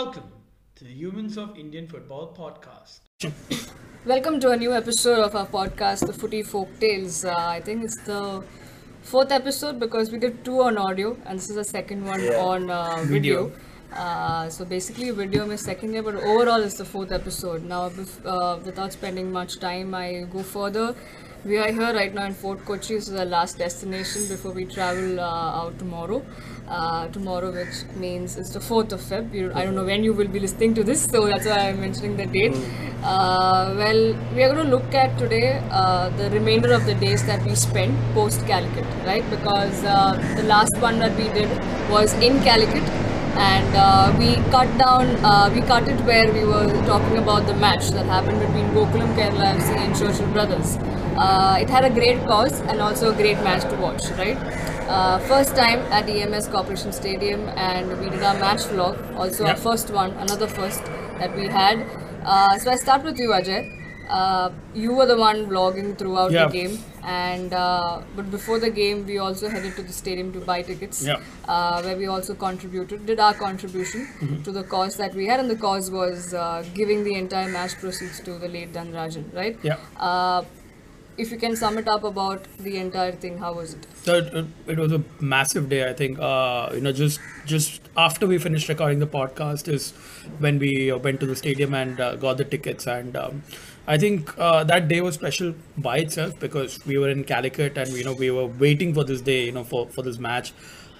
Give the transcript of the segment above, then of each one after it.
Welcome to the Humans of Indian Football podcast. Welcome to a new episode of our podcast, The Footy Folk Tales. Uh, I think it's the fourth episode because we did two on audio, and this is the second one Yeah. on uh, video. Uh, so basically, video my second year, but overall, it's the fourth episode. Now, uh, without spending much time, I go further. We are here right now in Fort Kochi. This is our last destination before we travel uh, out tomorrow. Uh, tomorrow, which means it's the 4th of Feb. You, I don't know when you will be listening to this, so that's why I'm mentioning the date. Uh, well, we are going to look at today the remainder of the days that we spent post Calicut, right? Because the last one that we did was in Calicut and uh, we cut down uh, we cut it where we were talking about the match that happened between Gokulam Kerala FC and Churchill Brothers. Uh, it had a great cause and also a great match to watch, right? Uh, first time at EMS Corporation Stadium, and we did our match vlog. Also, our first one, another first that we had. Uh, so I start with you, Ajay. Uh, you were the one vlogging throughout Yeah. the game, and uh, but before the game, we also headed to the stadium to buy tickets Yeah. uh, where we also contributed, did our contribution Mm-hmm. to the cause that we had, and the cause was uh, giving the entire match proceeds to the late Dhanarajan, right? Yeah. Uh, if you can sum it up about the entire thing, how was it? So it, it- it was a massive day. I think uh, you know just just after we finished recording the podcast is when we uh, went to the stadium and uh, got the tickets. And um, I think uh, that day was special by itself because we were in Calicut and you know we were waiting for this day. You know for for this match.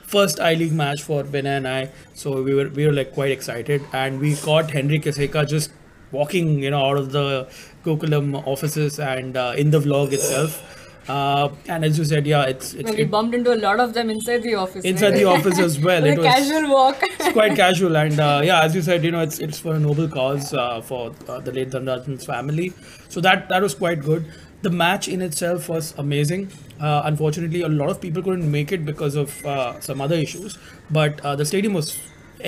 First I League match for Vinay and I, so we were we were like quite excited, and we caught Henry Kisekka just walking, you know, out of the Gokulam offices and uh, in the vlog itself. Uh, and as you said, yeah, it's it's Well, we it- bumped into a lot of them inside the office. inside right? the office as well. It was casual walk. it's quite casual, and uh, yeah, as you said, you know, it's it's for a noble cause uh, for uh, the late Dhanarajan's family. So that that was quite good. The match in itself was amazing. Uh, unfortunately, a lot of people couldn't make it because of uh, some other issues, but uh, the stadium was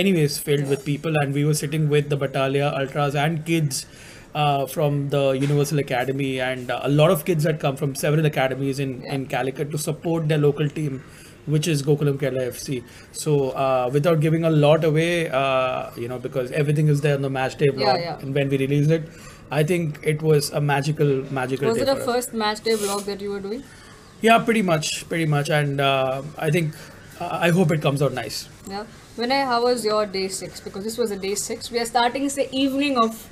anyways filled with people, and we were sitting with the Battalion ultras and kids uh, from the Universal Academy, and uh, a lot of kids had come from several academies in, in Calicut to support their local team, which is Gokulam Kerala FC. So, uh, without giving a lot away, uh, you know, because everything is there on the match day vlog, Yeah, yeah. and when we released it, I think it was a magical, magical was it a for us. first match day vlog that you were doing? Yeah, pretty much, pretty much, and uh, I think uh, I hope it comes out nice. Yeah. Vinay, how was your day six? Because this was a day six. We are starting the evening of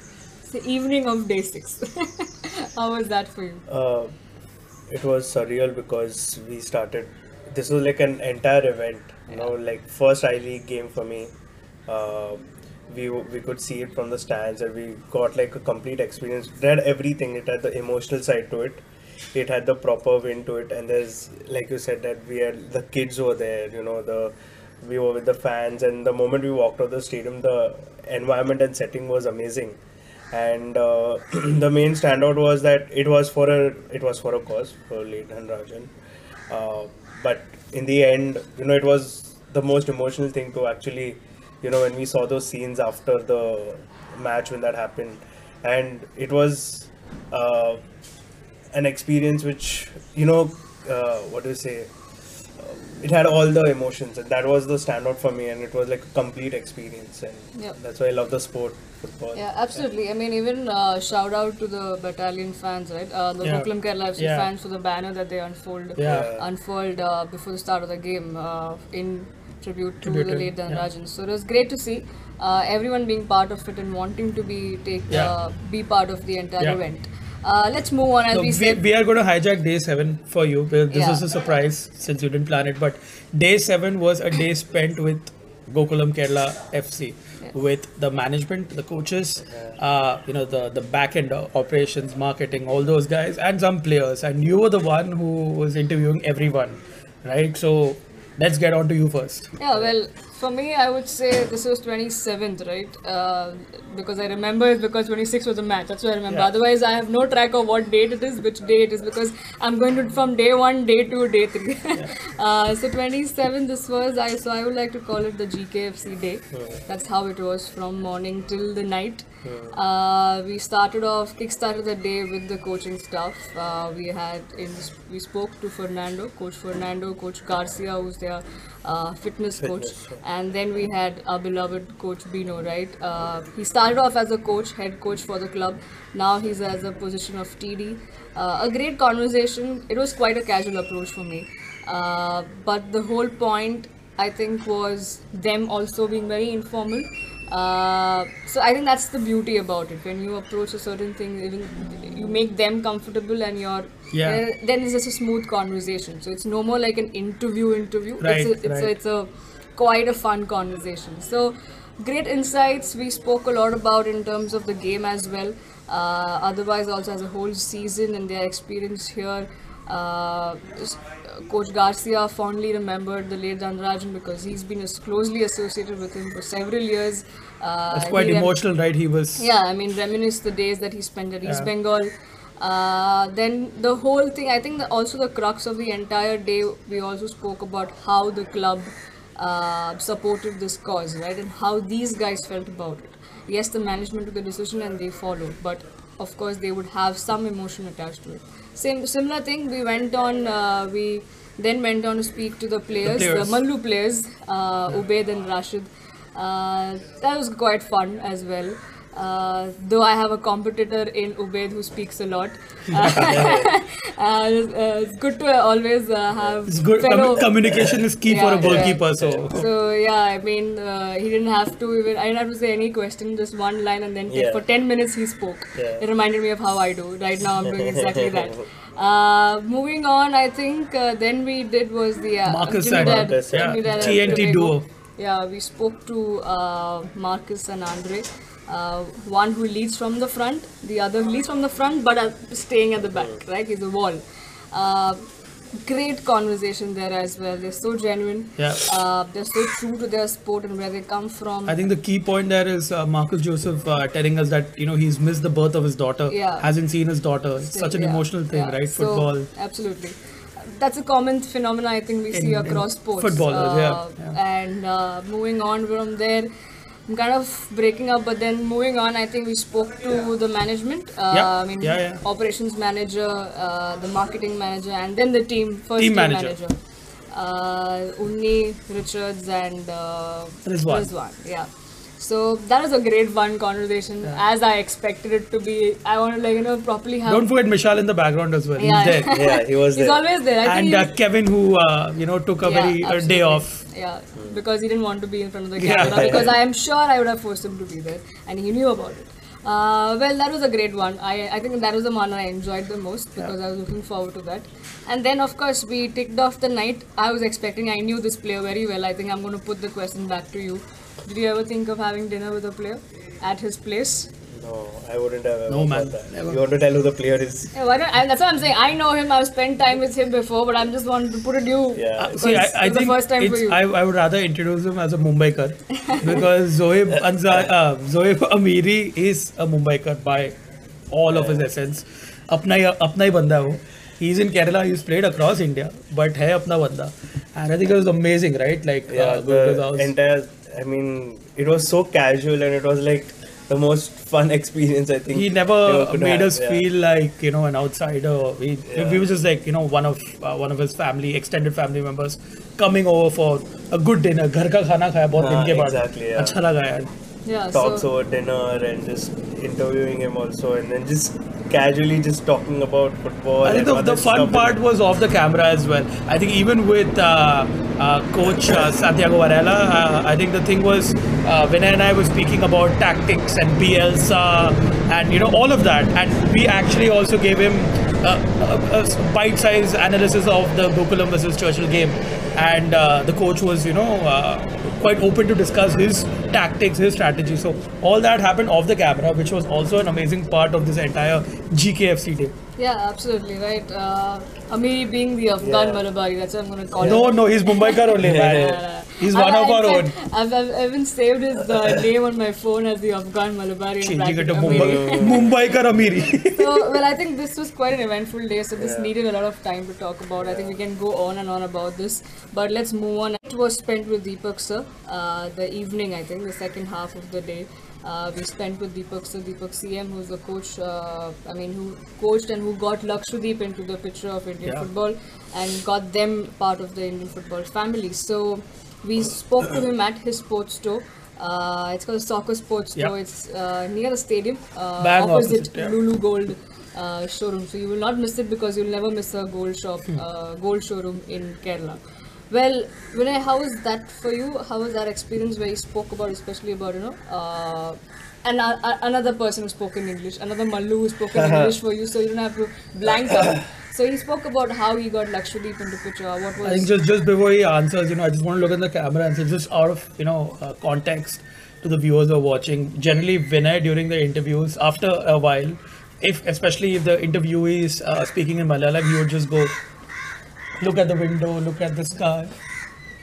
the evening of day six. how was that for you? Uh, it was surreal because we started. This was like an entire event, you know, like first I League game for me. Uh, we we could see it from the stands, and we got like a complete experience. It had everything. It had the emotional side to it. It had the proper win to it, and there's like you said that we had the kids were there. You know the we were with the fans, and the moment we walked out of the stadium, the environment and setting was amazing and uh, the main standout was that it was for a it was for a cause for late Dhanarajan. Uh, but in the end, you know, it was the most emotional thing to actually, you know, when we saw those scenes after the match when that happened, and it was uh, an experience which you know, uh, what do you say? Uh, It had all the emotions, and that was the standout for me, and it was like a complete experience, and Yep. that's why I love the sport, football. Yeah, absolutely. I mean, even uh, shout out to the battalion fans, right? Uh, the Yeah. Gokulam Kerala FC Yeah. fans for the banner that they unfold, Yeah. unfold uh, before the start of the game uh, in tribute to Tribute the to- late yeah. Dhanarajan. So it was great to see uh, everyone being part of it and wanting to be take Yeah. uh, be part of the entire Yeah. event. Uh, let's move on as So we we, said. we are going to hijack day seven for you. This Yeah. is a surprise since you didn't plan it. But day seven was a day spent with Gokulam Kerala FC, with the management, the coaches, uh, you know, the the back end operations, marketing, all those guys, and some players. And you were the one who was interviewing everyone, right? So let's get on to you first. Yeah, well, for me, I would say this was 27th, right? Uh, because I remember it because 26th was a match. That's what I remember. Yeah. Otherwise, I have no track of what date it is, which day it is, because I'm going to from day one, day two, day three. uh, so 27th, this was I. So I would like to call it the GKFC day. That's how it was from morning till the night. Uh, we started off, kick-started the day with the coaching staff. Uh, we had in we spoke to Fernando, Coach Fernando, Coach Garcia, who's their uh, fitness coach, Fitness, yeah. and then we had our beloved coach Bino, right? Uh, he started off as a coach, head coach for the club. Now he's as a position of TD. Uh, a great conversation. It was quite a casual approach for me, uh, but the whole point I think was them also being very informal. Uh, so I think that's the beauty about it. When you approach a certain thing, even you make them comfortable, and you're Yeah. then- then it's just a smooth conversation. So it's no more like an interview interview. Right, it's a, it's, a, right. it's a quite a fun conversation. So great insights. We spoke a lot about in terms of the game as well. Uh, otherwise, also as a whole season and their experience here. Uh, Coach Garcia fondly remembered the late Dhanarajan because he's been as closely associated with him for several years. Uh, It's quite emotional, right? He was. yeah, I mean, reminisce the days that he spent at East Yeah. Bengal. Uh, then the whole thing, I think also the crux of the entire day, we also spoke about how the club uh, supported this cause, right? And how these guys felt about it. Yes, the management took the decision and they followed, but of course, they would have some emotion attached to it. Same similar thing, we went on, uh, we then went on to speak to the players, the, players. Mallu players, uh, Ubaid and Rashid. Uh, that was quite fun as well. Uh, though I have a competitor in Ubaid who speaks a lot. uh, uh, it's good to always uh, have It's good. fellow- commu- communication is key for a goalkeeper. yeah. So So yeah, I mean, uh, he didn't have to even. I didn't have to say any question, just one line, and then Yeah. for ten minutes he spoke. Yeah. It reminded me of how I do. Right now, I'm doing exactly that. Uh, moving on, I think uh, then we did was the uh, Marcus and- Marcus, yeah. TNT duo. Yeah, we spoke to uh, Marcus and Andre. Uh, one who leads from the front, the other leads from the front but uh, staying at the back, right? He's a wall. Uh, great conversation there as well. They're so genuine. Yeah. Uh, they're so true to their sport and where they come from. I think the key point there is uh, Marcus Joseph uh, telling us that you know he's missed the birth of his daughter, Yeah. hasn't seen his daughter. It's such an Yeah, emotional thing, yeah. right? So, Football. Absolutely. That's a common phenomenon I think we In- see across sports. footballers, yeah, yeah. And uh, moving on from there, I'm kind of breaking up, but then moving on, I think we spoke to the management. Uh, Yeah, I mean, yeah, yeah. operations manager, uh, the marketing manager, and then the team, first Team team, manager. manager. Uh, Unni, Richards, and uh, Rizwan. Yeah. So that was a great fun conversation, as I expected it to be. I want to like you know properly have. Don't forget Michal in the background as well. Yeah. He's there. Yeah, he was there. He's there. always there. I and uh, he- Kevin, who uh, you know took a Yeah, very uh, day off. Yeah, because he didn't want to be in front of the Yeah. camera. Because I am sure I would have forced him to be there, and he knew about it. Uh, well, that was a great one. I, I think that was the one I enjoyed the most because I was looking forward to that. And then, of course, we ticked off the night. I was expecting, I knew this player very well. I think I'm going to put the question back to you. Did you ever think of having dinner with a player at his place? No, I wouldn't have ever No, man, thought that. never. You want to tell who the player is? Yeah, why don't, and that's what I'm saying. I know him. I've spent time with him before, but I'm just wanting to put it you. Yeah. Uh, Because see, I, I it's the think first time for it's, you. I, I would rather introduce him as a Mumbaikar because Zoeb Anzar, uh, Zoeb Amiri is a Mumbaikar by all of his essence. अपना ही अपना ही बंदा है वो. He's in Kerala. He's played across India, but है अपना बंदा. And I think it was amazing, right? Like Yeah, uh, going to his the house. entire. I mean, it was so casual and it was like the most fun experience I think. he you never could made have, us yeah. feel like you know an outsider. We, Yeah. we were just like you know one of uh, one of his family, extended family members coming over for a good dinner. घर का खाना खाया बहुत दिन हाँ, के बाद. exactly, yeah. अच्छा लगा यार. yeah, talks so, over dinner and just interviewing him also and then just casually just talking about football. I think the, the fun part was off the camera as well. I think even with uh, uh, Coach uh, Santiago Varela, uh, I think the thing was uh, Vinay and I were speaking about tactics and Bielsa and you know all of that, and we actually also gave him uh, a, a bite-sized analysis of the Gokulam versus Churchill game, and uh, the coach was you know uh, quite open to discuss his tactics, his strategy. So all that happened off the camera, which was also an amazing part of this entire GKFC day. yeah, absolutely right. Uh, Amiri being the Afghan Yeah. Malabari, that's what I'm going to call No, him. no, no, he's Mumbaikar only, man. Uh, He's one I- of I- our in own. fact, I've, I've even saved his uh, name on my phone as the Afghan Malabari. in Changing it to Amiri. Mumbai, Mumbai ka Amiri. so, well, I think this was quite an eventful day, so this Yeah. needed a lot of time to talk about. I think we can go on and on about this, but let's move on. It was spent with Deepak sir, uh, the evening, I think, the second half of the day. Uh, we spent with Deepak sir, Deepak CM, who's the coach, uh, I mean, who coached and who got Lakshadweep into the picture of Indian Yeah. football and got them part of the Indian football family. So, we spoke to him at his sports store. Uh, it's called a soccer sports store. It's uh, near the stadium, uh, opposite, opposite, yeah. Lulu Gold uh, showroom. So you will not miss it because you'll never miss a gold shop, Hmm. uh, gold showroom in Kerala. Well, Vinay, how was that for you? How was that experience where you spoke about, especially about you know, uh, and uh, uh, another person who spoke in English, another Mallu who spoke in English for you, so you don't have to blank out. So he spoke about how he got Lakshadweep into picture. What was I think just just before he answers, you know, I just want to look in the camera and say, just out of you know uh, context to the viewers who are watching. Generally, Vinay during the interviews, after a while, if especially if the interviewee is uh, speaking in Malayalam, he would just go, look at the window, look at the sky.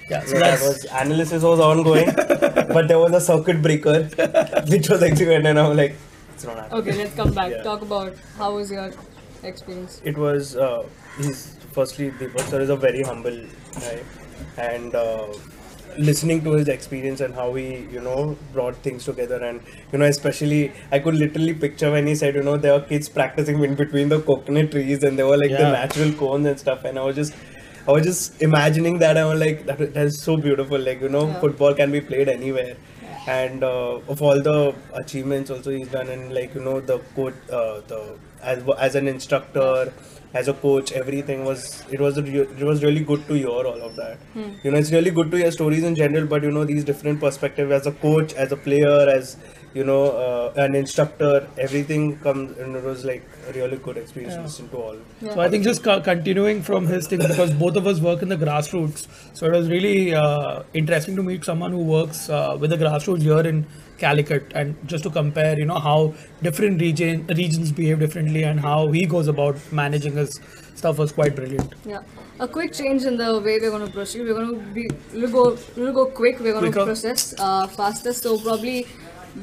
Yeah, so Yeah, that was analysis was ongoing, but there was a circuit breaker which was executed, and I'm like, it's not happening. okay? Let's come back. Yeah. Talk about how was your experience. It was uh, he's firstly Deepak sir is a very humble guy, and uh, listening to his experience and how he you know brought things together, and you know especially I could literally picture when he said you know there were kids practicing in between the coconut trees, and there were like the natural cones and stuff, and I was just. I was just imagining that. I was like, that, that is so beautiful. Like, you know, Yeah. football can be played anywhere. And uh, of all the achievements also he's done, and like you know the coach, uh, the as as an instructor, as a coach, everything was it was re- it was really good to hear all of that. You know, it's really good to hear stories in general, but you know these different perspectives as a coach, as a player, as you know uh, an instructor, everything comes and it was like a really good experience to listen to all. So I think just co- continuing from his thing because both of us work in the grassroots, so it was really uh, interesting to meet someone who works uh, with the grassroots here in Calicut and just to compare, you know, how different region regions behave differently and how he goes about managing his stuff was quite brilliant. Yeah. A quick change in the way we're going to proceed. We're going to be we'll go we'll go quick. We're going to process uh, faster. So probably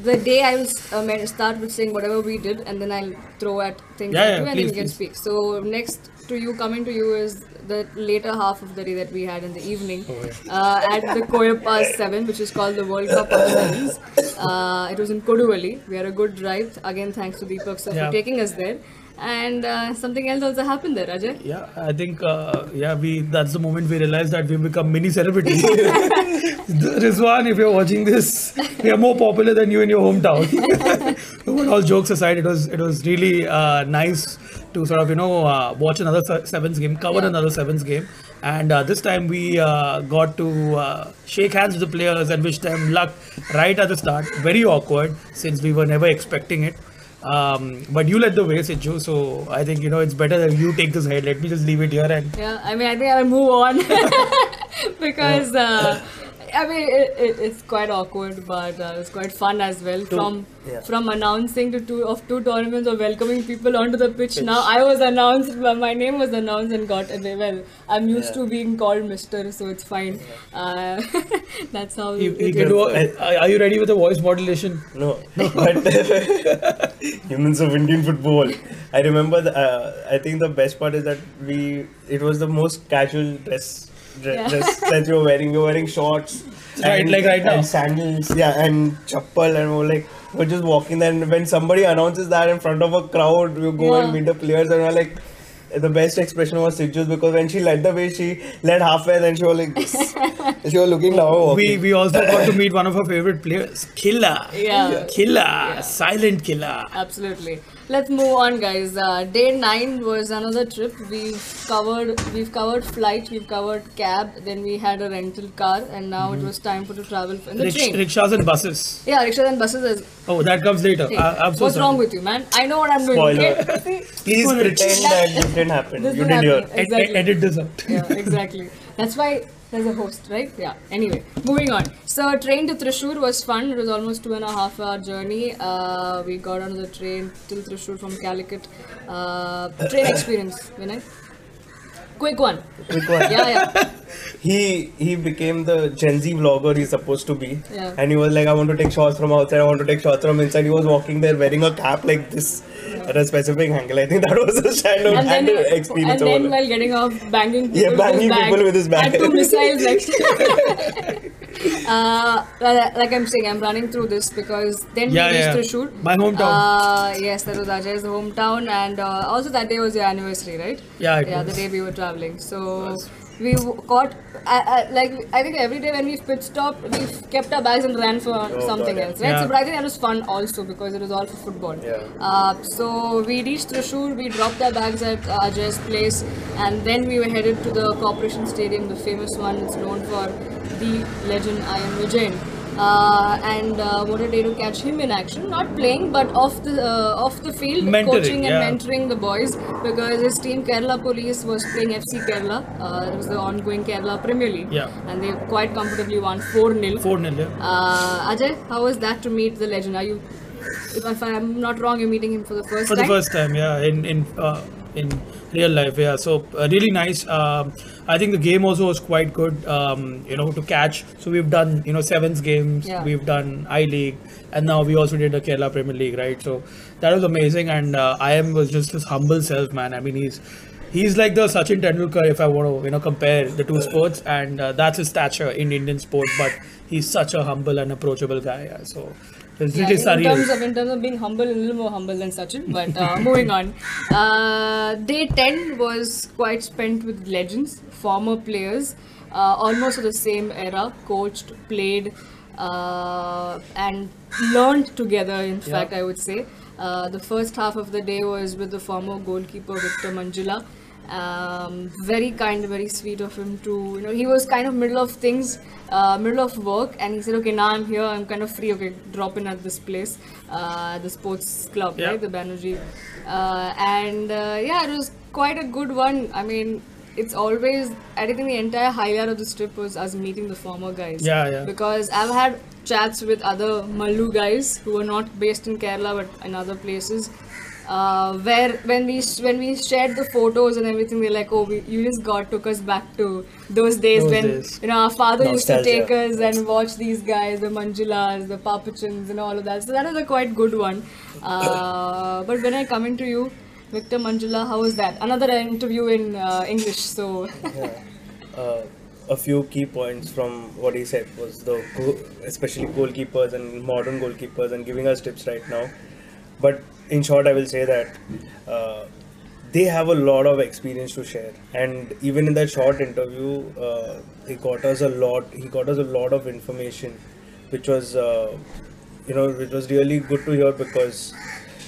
the day I will uh, start with saying whatever we did, and then I'll throw at things Yeah, at yeah, you, and please, then you can please. speak. So next to you, coming to you is the later half of the day that we had in the evening Oh, uh, at the Koyapa 7, which is called the World Cup of Sevens. Uh, it was in Koduvally. We had a good drive. Again, thanks to Deepak sir Yeah. for taking us there. And uh, something else also happened there, Ajay. Yeah, I think uh, yeah we that's the moment we realized that we've become mini celebrities. Rizwan, if you're watching this, we are more popular than you in your hometown. but all jokes aside, it was it was really uh, nice to sort of you know uh, watch another sevens game, cover Yeah. another sevens game, and uh, this time we uh, got to uh, shake hands with the players and wish them luck right at the start. Very awkward since we were never expecting it. Um, but you led the way, Siju. So I think you know it's better that you take this head. Let me just leave it here and Yeah, I mean, I think I'll move on because uh, I mean it, it, it's quite awkward, but uh, it's quite fun as well. From yeah. from announcing to two of two tournaments or welcoming people onto the pitch. Now I was announced, my my name was announced and got a well. I'm used Yeah. to being called Mister, so it's fine. Uh, that's how You, it you can do a- are are you ready with the voice modulation? No, but humans of Indian football. I remember. The, uh, I think the best part is that we. It was the most casual dress. Dress, Yeah. dress that you're wearing. You're wearing shorts, Right, like right now. and sandals, yeah, and chappal, and we we're like we're just walking there. And when somebody announces that in front of a crowd, you go Yeah. and meet the players, and we're like. The best expression was Sijus because when she led the way, she led halfway, then she was like, this. she was looking now. We we also got to meet one of our favorite players, Killer. Yeah. Killer, silent killer. Absolutely. Let's move on, guys. Uh, day nine was another trip. We've covered we've covered flight, we've covered cab, then we had a rental car, and now it was time for to travel in the Rick- train. rickshaws and buses. Yeah, rickshaws and buses. Is, Oh, that comes later. Hey, I, I'm so what's sorry. wrong with you, man? I know what I'm doing. Spoiler. Okay? Please pretend that this didn't happen. This you didn't did your. happen. Ed- Exactly. edit this out. yeah, exactly. That's why there's a host, right? Yeah. Anyway, moving on. So, train to Thrissur was fun. It was almost two and a half hour journey. Uh, we got on the train till Thrissur from Calicut. Uh, train experience, Vinay. Quick one. Quick one. Yeah, yeah. he he became the Gen Z vlogger he's supposed to be. Yeah. And he was like, I want to take shots from outside, I want to take shots from inside. He was walking there wearing a cap like this at a specific angle. I think that was a childhood And then, and and then over. while getting off, banging Yeah, people banging with his bag. people with his bag. Had two missiles next to uh, like I'm saying, I'm running through this because then Yeah, we yeah. reached Thrissur. My hometown. Uh, yes, that was Ajay's hometown, and uh, also that day was your anniversary, right? Yeah, it yeah, was. the day we were traveling. So we w- got I, I, like I think every day when we pit stopped, we kept our bags and ran for something else, right? Yeah. So, but I think that was fun also because it was all for football. Yeah. Uh, so we reached Thrissur, we dropped our bags at uh, Ajay's place, and then we were headed to the Corporation Stadium, the famous one. It's known for the legend IM Vijayan. Uh, and uh, what a day to catch him in action, not playing, but off the uh, off the field, Mentoring, coaching and yeah. mentoring the boys because his team Kerala Police was playing FC Kerala. Uh, it was the ongoing Kerala Premier League, Yeah. and they quite comfortably won 4 0. 4 0. Yeah. Uh, Ajay, how was that to meet the legend? Are you, if, if I'm not wrong, you're meeting him for the first for time? the first time yeah in in uh, in real life yeah so uh, really nice um, i think the game also was quite good um, you know to catch so we've done you know sevens games Yeah. we've done i league and now we also did the kerala premier league right so that was amazing and uh, IM was just his humble self man i mean he's He's like the Sachin Tendulkar if I want to, you know, compare the two sports, and uh, that's his stature in Indian sport. But he's such a humble and approachable guy. Yeah, so it's Yeah, really in surreal. terms of in terms of being humble, a little more humble than Sachin. But uh, moving on, uh, day ten was quite spent with legends, former players, uh, almost of the same era, coached, played, uh, and learned together. In fact, I would say uh, the first half of the day was with the former goalkeeper Victor Manjila. Um, very kind, very sweet of him to, you know, he was kind of middle of things, uh, middle of work, and he said, okay, now I'm here, I'm kind of free, okay, drop in at this place, uh, the sports club, Yeah. right, the Banerjee. Uh, and uh, yeah, it was quite a good one. I mean, it's always, I think the entire highlight of this trip was us meeting the former guys. Yeah, yeah. Because I've had chats with other Malu guys who are not based in Kerala but in other places. Uh, where when we when we shared the photos and everything, they're like, "Oh, we, you just God took us back to those days Those when days. you know our father used to take us and watch these guys, the Manjilas, the Pappachans, and all of that." So that was a quite good one. Uh, but when I come into you, Victor Manjila, how was that? Another interview in uh, English, so uh, a few key points from what he said was the especially goalkeepers and modern goalkeepers and giving us tips right now but in short i will say that uh, they have a lot of experience to share and even in that short interview uh, he got us a lot he got us a lot of information which was uh, you know it was really good to hear because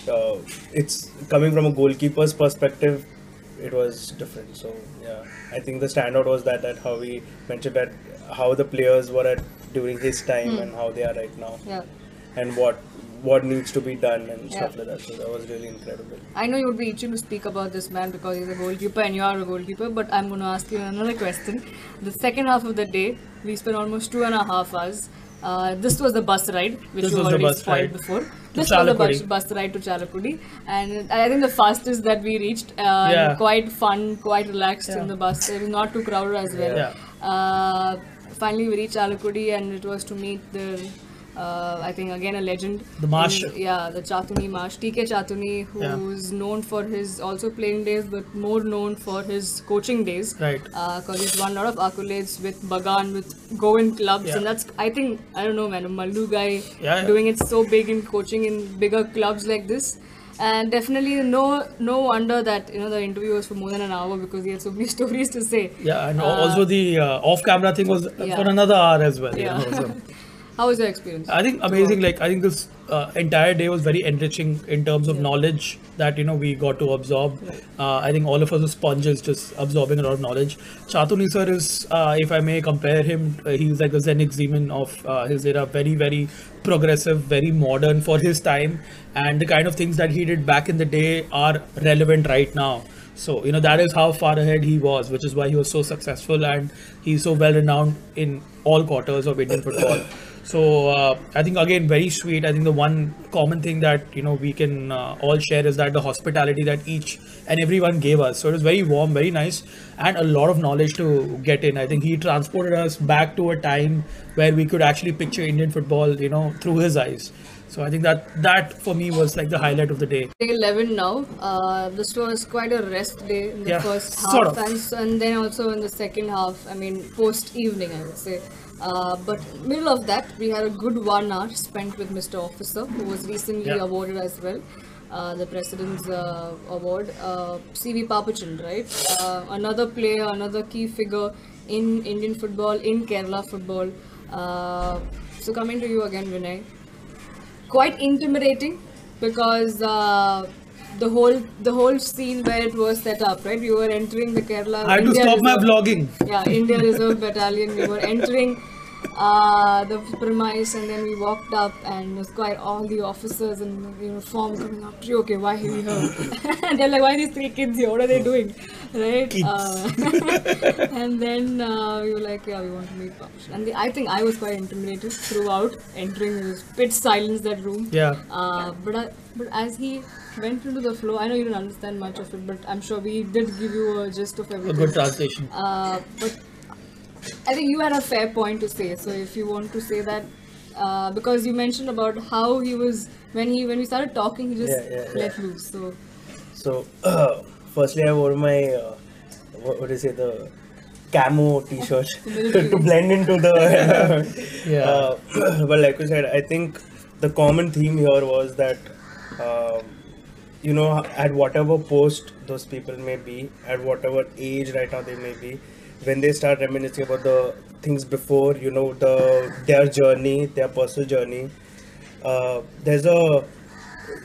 uh, it's coming from a goalkeeper's perspective it was different. So yeah, I think the standout was that that how we mentioned that how the players were at during his time and how they are right now, yeah. and what what needs to be done and Yeah. stuff like that. So that was really incredible. I know you would be itching to speak about this man because he's a goalkeeper and you are a goalkeeper, but I'm going to ask you another question. The second half of the day, we spent almost two and a half hours. Uh, this was the bus ride, which This you already bus spoiled ride before. to This was the bus, bus ride to Chalakudi, and I think the fastest that we reached. Uh, Yeah. Quite fun, quite relaxed in the bus. It was not too crowded as well. Yeah. Uh, finally, we reached Chalakudi, and it was to meet the. Uh, I think again a legend. The Marshal. in- yeah, the Chathunni Marsh, TK Chathunni, Yeah. who's known for his also playing days, but more known for his coaching days. Right. Because he's won a lot of accolades with Bagan, with Goan clubs, Yeah. and that's I think I don't know, man, a Mallu guy Yeah, yeah. doing it so big in coaching in bigger clubs like this. And definitely no no wonder that you know the interview was for more than an hour because he had so many stories to say. Yeah, and also the uh, off-camera thing was yeah. for another hour as well. Yeah. You know, so. How was your experience? I think amazing. Like I think this uh, entire day was very enriching in terms of knowledge that you know we got to absorb. Uh, I think all of us are sponges, just absorbing a lot of knowledge. Chathunni sir is, uh, if I may compare him, uh, he's like the Zdenek Zeman of uh, his era. Very, very progressive, very modern for his time, and the kind of things that he did back in the day are relevant right now. So you know that is how far ahead he was, which is why he was so successful and he's so well renowned in all quarters of Indian football. So uh, I think again very sweet. I think the one common thing that you know we can uh, all share is that the hospitality that each and everyone gave us. So it was very warm, very nice, and a lot of knowledge to get in. I think he transported us back to a time where we could actually picture Indian football, you know, through his eyes. So I think that that for me was like the highlight of the day. Day 11 now. Uh, this was quite a rest day in the Yeah, first half, sort of. and, and then also in the second half. I mean, post evening, I would say. Uh, but middle of that, we had a good one hour spent with Mr. Officer, who was recently Yeah. awarded as well. Uh, the President's uh, Award, uh, CV Pappachan, right? Uh, another player, another key figure in Indian football, in Kerala football. Uh, so coming to you again, Vinay quite intimidating because uh, the whole the whole scene where it was set up, right? We were entering the Kerala. I had to India stop my vlogging. Yeah, India Reserve Battalion. We were entering uh, the premise, and then we walked up, and it was quite all the officers in uniform coming up to you. Okay, why are you here? and they're like, why are these three kids here? What are they doing? Right? Uh, and then uh, we were like, yeah, we want to meet Papush. And the, I think I was quite intimidated throughout entering this pitch silence that room. Yeah. Uh, but I, but as he went into the flow, I know you don't understand much of it, but I'm sure we did give you a gist of everything. A good translation. Uh, but I think you had a fair point to say. So if you want to say that, uh, because you mentioned about how he was when he when we started talking, he just Yeah, yeah, let loose. So So, firstly, I wore my uh, what, you say the camo T-shirt to blend into the. Yeah. Uh, but like you said, I think the common theme here was that. Um, you know, at whatever post those people may be, at whatever age right now they may be, when they start reminiscing about the things before, you know, the their journey, their personal journey, uh, there's a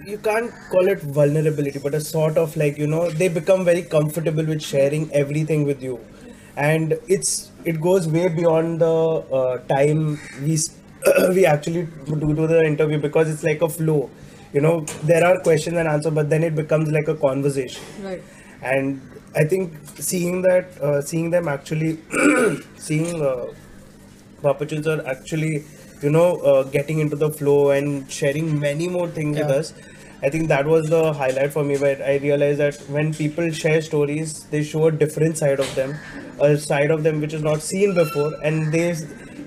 you can't call it vulnerability, but a sort of like you know they become very comfortable with sharing everything with you, and it's it goes way beyond the uh, time we we actually do, do the interview because it's like a flow. You know, there are questions and answers, but then it becomes like a conversation right. and I think seeing that, uh, seeing them actually, seeing uh, Pappachan sir actually, you know, uh, getting into the flow and sharing many more things with us. I think that was the highlight for me where I realized that when people share stories, they show a different side of them, a side of them which is not seen before, and they,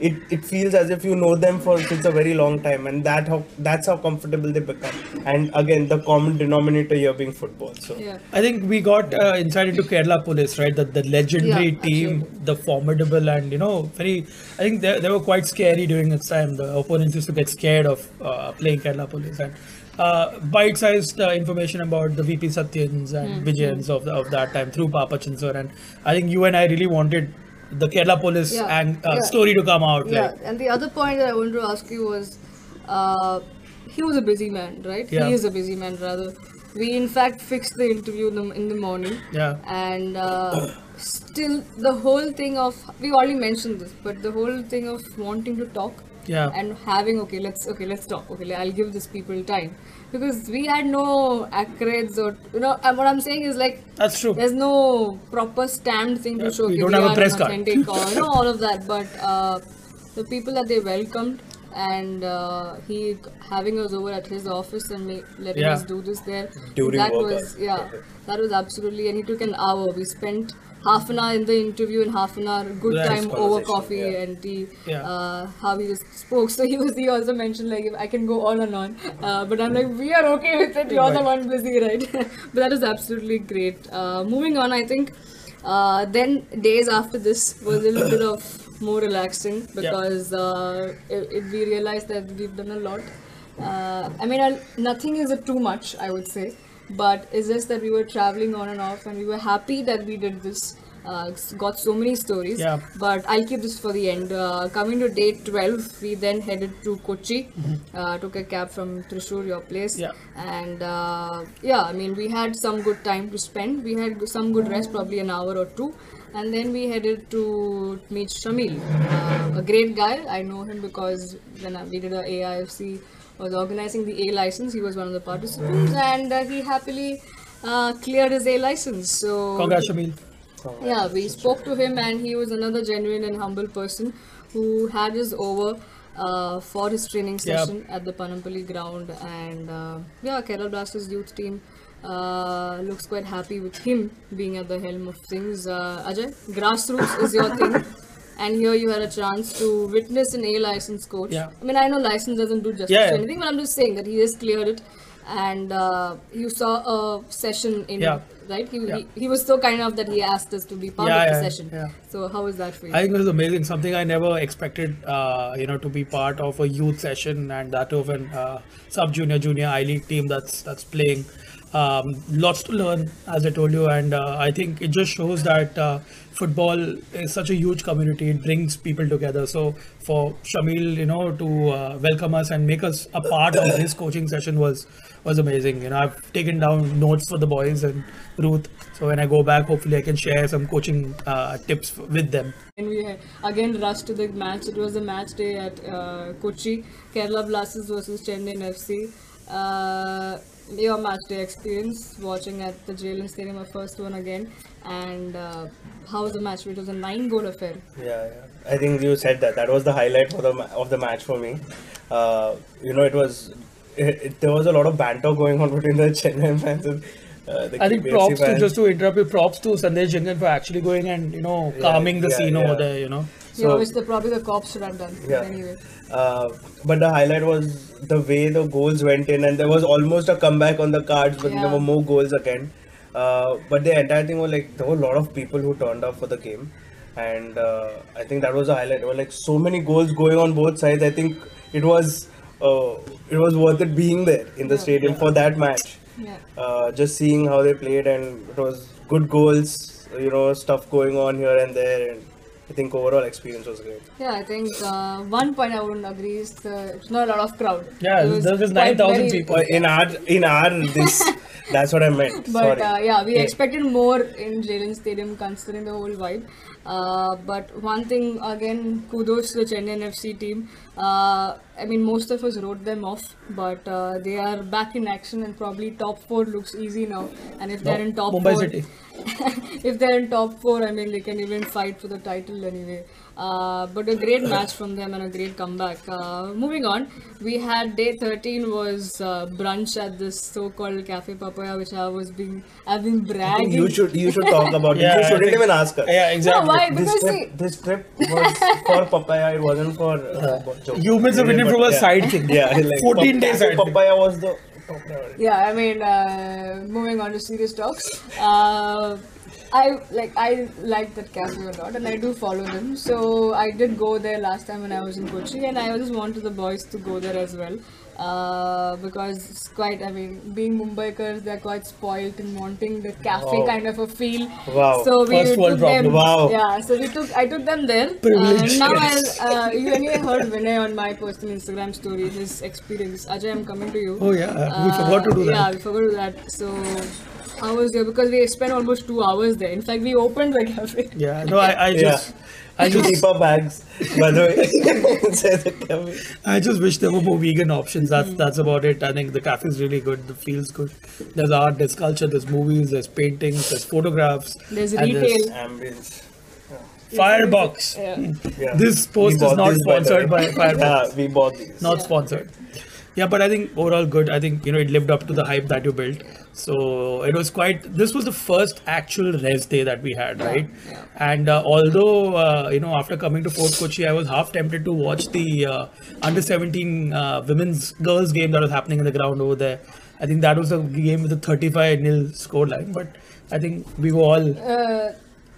it, it feels as if you know them for since a very long time, and that how that's how comfortable they become. And again, the common denominator here being football. So Yeah. I think we got uh, insight into Kerala Police, right? The, the legendary Yeah, team, absolutely. the formidable, and you know, very. I think they, they were quite scary during its time. The opponents used to get scared of uh, playing Kerala Police. And uh, bite-sized uh, information about the VP Satyans and Hmm, Vijayans of, the, of that time through Pappachan sir. And I think you and I really wanted the Kerala Police Yeah, and uh, yeah. story to come out. Yeah, Like, and the other point that I wanted to ask you was, uh, he was a busy man, right? Yeah. He is a busy man, rather. We in fact fixed the interview in the, in the morning, yeah. and uh, still the whole thing of we already mentioned this, but the whole thing of wanting to talk Yeah. and having okay, let's okay, let's talk. Okay, I'll give these people time because we had no accolades or you know. What I'm saying is like That's true. there's no proper stamped thing to show we don't have a press card. or you know all of that but uh, the people that they welcomed and uh, he having us over at his office and ma- letting Yeah. us do this there. During that work was yeah that was absolutely and he took an hour. We spent half an hour in the interview and half an hour good Nice time over coffee yeah. and tea Yeah. uh, how he just spoke. So he was he also mentioned like if I can go on and on uh, but I'm like we are okay with it. You're the one busy right? But that was absolutely great. Uh, moving on I think uh, then days after this was a little bit of more relaxing because uh, it, it, we realized that we've done a lot. Uh, I mean, I'll, nothing is a too much, I would say, but it's just that we were traveling on and off, and we were happy that we did this. Uh, got so many stories, Yeah. but I'll keep this for the end. Uh, coming to day 12, we then headed to Kochi, uh, took a cab from Thrissur, your place, Yeah. and uh, yeah, I mean, we had some good time to spend. We had some good rest, probably an hour or two, and then we headed to meet Shamil, uh, a great guy. I know him because when we did a AIFC, was organizing the A license. He was one of the participants, and uh, he happily uh, cleared his A license. So Congrats, Shamil. yeah, we spoke to him, and he was another genuine and humble person who had us over. uh, for his training session at the Panampally ground. And uh, yeah, Kerala Blasters youth team uh, looks quite happy with him being at the helm of things. Uh, Ajay, grassroots is your thing. And here you had a chance to witness an A license coach. Yeah. I mean, I know license doesn't do justice Yeah, to anything, but I'm just saying that he has cleared it. And uh, you saw a session in, Yeah. right? He, Yeah. he, he was so kind enough that he asked us to be part of the session. yeah. So how was that for you? I think it was amazing. Something I never expected, uh, you know, to be part of a youth session and that of an uh, sub junior, junior I League team that's that's playing. Um, lots to learn, as I told you, and uh, I think it just shows that uh, football is such a huge community. It brings people together. So for Shamil, you know, to uh, welcome us and make us a part of his coaching session was was amazing. You know, I've taken down notes for the boys and Ruth. So when I go back, hopefully I can share some coaching uh, tips with them. And we again rushed to the match. It was a match day at uh, Kochi, Kerala Blasters versus Chennaiyin FC. Uh, your match day experience watching at the JLN Stadium, our first one again, and uh, how was the match? It was a nine-goal affair. Yeah, yeah. I think you said that. That was the highlight for the of the match for me. Uh, you know, it was it, it, there was a lot of banter going on between the Chennai fans and uh, the I think KBFC props to just to interrupt you, props to Sandesh Jhingan for actually going and you know Yeah, calming the yeah, scene yeah. over there. You know, Yeah, So- which the probably the cops should have done. Yeah. Anyway, Uh, but the highlight was the way the goals went in, and there was almost a comeback on the cards, but there were more goals again. Uh, but the entire thing was like there were a lot of people who turned up for the game, and uh, I think that was a highlight. There were like so many goals going on both sides. I think it was uh, it was worth it being there in the stadium for that match. yeah. Uh, just seeing how they played, and it was good goals. You know, stuff going on here and there, and I think overall experience was great. Yeah, I think uh, one point I wouldn't agree is the, it's not a lot of crowd. Yeah, It was there was 9,000 people. Uh, in our in our this that's what I meant. But uh, yeah, we Yeah. expected more in JLN Stadium considering the whole vibe. Uh, but one thing again, kudos to the Chennaiyin FC team. Uh, I mean, most of us wrote them off, but uh, they are back in action and probably top four looks easy now. And if they're in top Mumbai four, City. if they're in top four, I mean, they can even fight for the title anyway. Uh, but a great match from them and a great comeback. Uh, moving on, we had day 13 was uh, brunch at this so-called Cafe Papaya, which I was being, I've been bragging. you should you should talk about Yeah, it. You I shouldn't think- even ask us. Yeah, exactly. No, why? This Because trip, see, this trip was for papaya. It wasn't for uh, joke. Humans have been But from a yeah. side thing. Yeah, like 14 days side thing. Papaya was the top priority. yeah, I mean, uh, moving on to serious talks. Uh, I like I like that cafe a lot, and I do follow them. So I did go there last time when I was in Kochi, and I just wanted the boys to go there as well. Uh, because it's quite, I mean, being Mumbaikars, they're quite spoilt in wanting the cafe Wow. kind of a feel. Wow. So we First world took them. problem. Wow. Yeah, so we took, I took them there. Privilege, Uh, now yes. I'll, uh, you anyway heard Vinay on my personal Instagram story, his experience. Ajay, I'm coming to you. Oh yeah, we forgot to do that. Yeah, we forgot to do that. So, how was there? Because we spent almost two hours there. In fact, we opened the cafe. Yeah, no, I, I Yeah. just, I To just, keep our bags, by the way. Inside the cafe. I just wish there were more vegan options. That's that's about it. I think the cafe is really good. The feels good. There's art, there's culture, there's movies, there's paintings, there's photographs. There's and retail. Ambience. Firebox. Yeah. Yeah. This post We is not these, by sponsored by Firebox. Yeah, we bought these. not sponsored. Yeah, but I think overall good. I think you know it lived up to the hype that you built. So it was quite. This was the first actual res day that we had, right? yeah. And uh, although uh, you know after coming to Fort Kochi, I was half tempted to watch the uh, under 17 uh, women's girls game that was happening in the ground over there. I think that was a game with a 35 nil scoreline, but I think we were all Uh,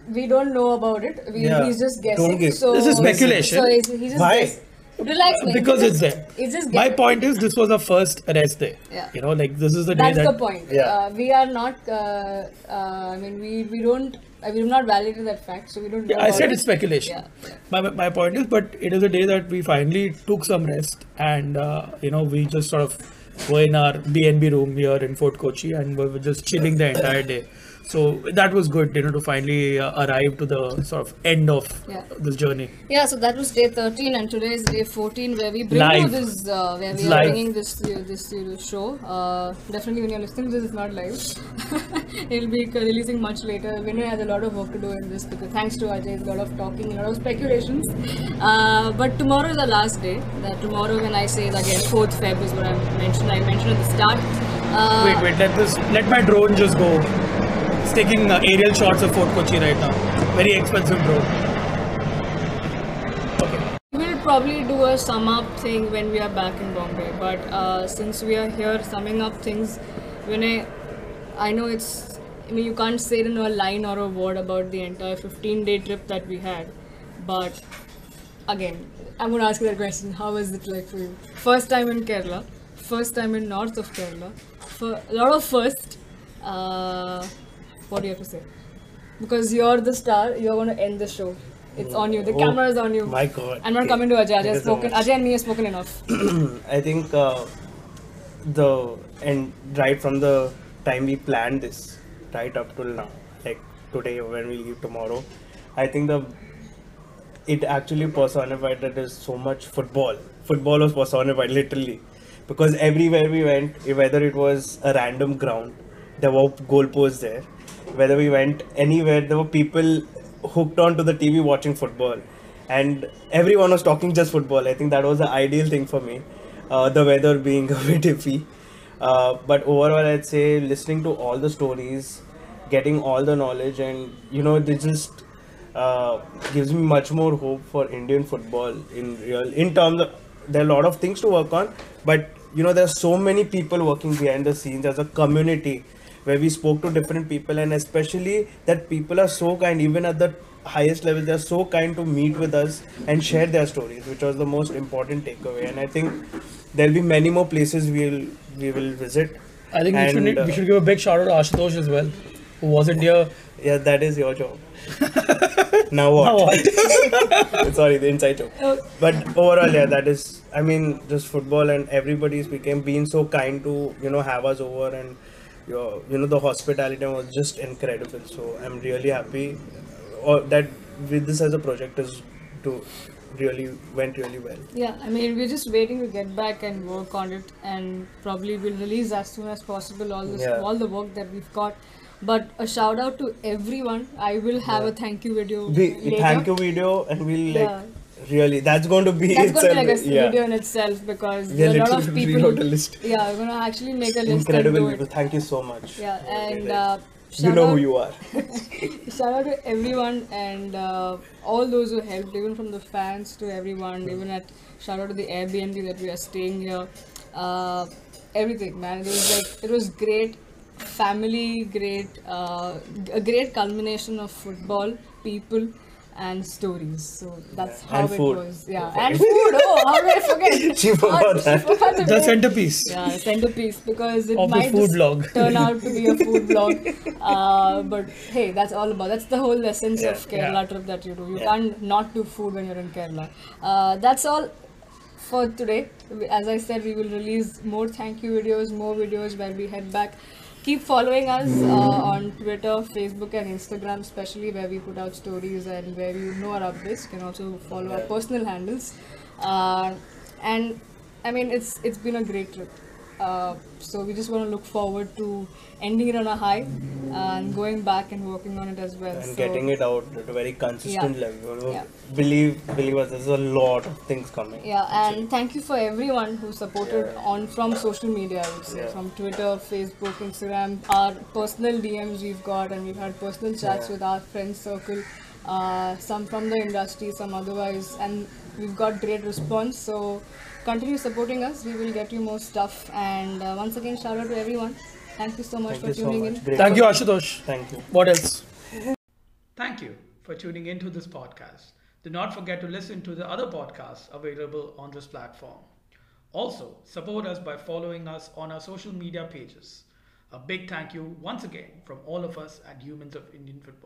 we don't know about it. We, Yeah. He's just guessing. Don't give- So, This is speculation. So he's, he's just Why? guess- Relax, man. because He's it's just- there. He's just My point is this was our first rest day. Yeah. You know, like this is the day That's that the point. Yeah. Uh, we are not. Uh, uh, I mean, we we don't. Uh, we have not validated that fact, so we don't. Yeah, know I said it. it's speculation. Yeah. yeah. My, my- my point is, but it is a day that we finally took some rest and, uh, you know, we just sort of were in our BNB room here in Fort Kochi and we were just chilling the entire day. So that was good, you know, to finally uh, arrive to the sort of end of Yeah. this journey. Yeah, so that was day 13, and today is day 14, where we bring Live. you this, uh, where It's we are live. bringing this uh, this show. Uh, definitely, when you're listening, this is not live. It'll be releasing much later. Vinay has a lot of work to do in this because thanks to Ajay, a lot of talking, a lot of speculations. Uh, but tomorrow is the last day. That tomorrow, when I say again, 4th Feb is what I mentioned. I mentioned at the start. Uh, Wait, wait. Let this. Let my drone just go. It's taking uh, aerial shots of Fort Kochi right now. Very expensive drone. We'll probably do a sum up thing when we are back in Bombay. But uh, since we are here summing up things, Vinay, I know it's. I mean, you can't say in a line or a word about the entire 15 day trip that we had. But again, I'm going to ask you that question. How was it like for you? First time in Kerala, first time in north of Kerala, for a lot of first. Uh, what do you have to say? Because you're the star, you're going to end the show. It's on you. The Oh, camera is on you. my God. I'm not coming to Ajay. Ajay has you so Ajay and me have spoken enough. I think uh, the and right from the time we planned this, right up till now, like today when we leave tomorrow, I think the it actually personified that there's so much football. Football was personified literally, because everywhere we went, whether it was a random ground, there were goalposts there. Whether we went anywhere, there were people hooked onto the TV watching football, and everyone was talking just football. I think that was the ideal thing for me. Uh, the weather being a bit iffy, uh, but overall, I'd say listening to all the stories, getting all the knowledge, and you know, they just uh, gives me much more hope for Indian football in real. In terms of there are a lot of things to work on, but you know there are so many people working behind the scenes as a community where we spoke to different people and especially that people are so kind even at the highest level they're so kind to meet with us and share their stories which was the most important takeaway and i think there'll be many more places we'll we will visit I think we should, uh, we should give a big shout out to Ashutosh as well, who wasn't here. yeah that is your job now what Now what? sorry the inside joke Oh. but overall yeah that is i mean just football and everybody's became being so kind to you know have us over and your you know the hospitality was just incredible so i'm really happy uh, that with this as a project is to really went really well Yeah, I mean, we're just waiting to get back and work on it, and probably we'll release as soon as possible all this, Yeah. all the work that we've got. But a shout out to everyone. I will have Yeah. a thank you video we later. thank you video and we'll like Yeah. Really that's going to be That's going to be like a itself- yeah. video in itself because we there are are a lot of people. a list Yeah, we're gonna actually make a list. incredible people thank you so much Yeah, and uh, you know out, who you are Shout out to everyone and uh, all those who helped, even from the fans to everyone, even at shout out to the Airbnb that we are staying here. Uh, everything, man. It was like it was great, family, great, uh, a great culmination of football, people, and stories. So that's Yeah, how and it food. was. Yeah, and food. Oh, how did I forget? She forgot Oh, that. She forgot the The centerpiece. Yeah, centerpiece because it Of might food just vlog. turn out to be a food blog. Uh, but hey, that's all about. That's the whole essence Yeah, of Kerala yeah. trip that you do. You Yeah. can't not do food when you're in Kerala. Uh, that's all for today. As I said, we will release more thank you videos, more videos where we head back. Keep following us uh, on Twitter, Facebook, and Instagram, especially where we put out stories and where you know our updates. You can also follow our personal handles. Uh, and I mean, it's it's been a great trip. Uh, so we just want to look forward to ending it on a high and going back and working on it as well. and so, getting it out at a very consistent Yeah. level. Yeah. Believe, believe us, there's a lot of things coming. Yeah, and thank you for everyone who supported Yeah. on from social media. I would say from Twitter, Facebook, Instagram, our personal DMs we've got, and we've had personal chats with our friends circle. Uh, some from the industry, some otherwise, and we've got great response. So continue supporting us. We will get you more stuff. And uh, once again, shout out to everyone. Thank you so much Thank for you so tuning much. in. Great Thank you, for- Ashutosh. Thank you. What else? Thank you for tuning into this podcast. Do not forget to listen to the other podcasts available on this platform. Also, support us by following us on our social media pages. A big thank you once again from all of us at Humans of Indian Football.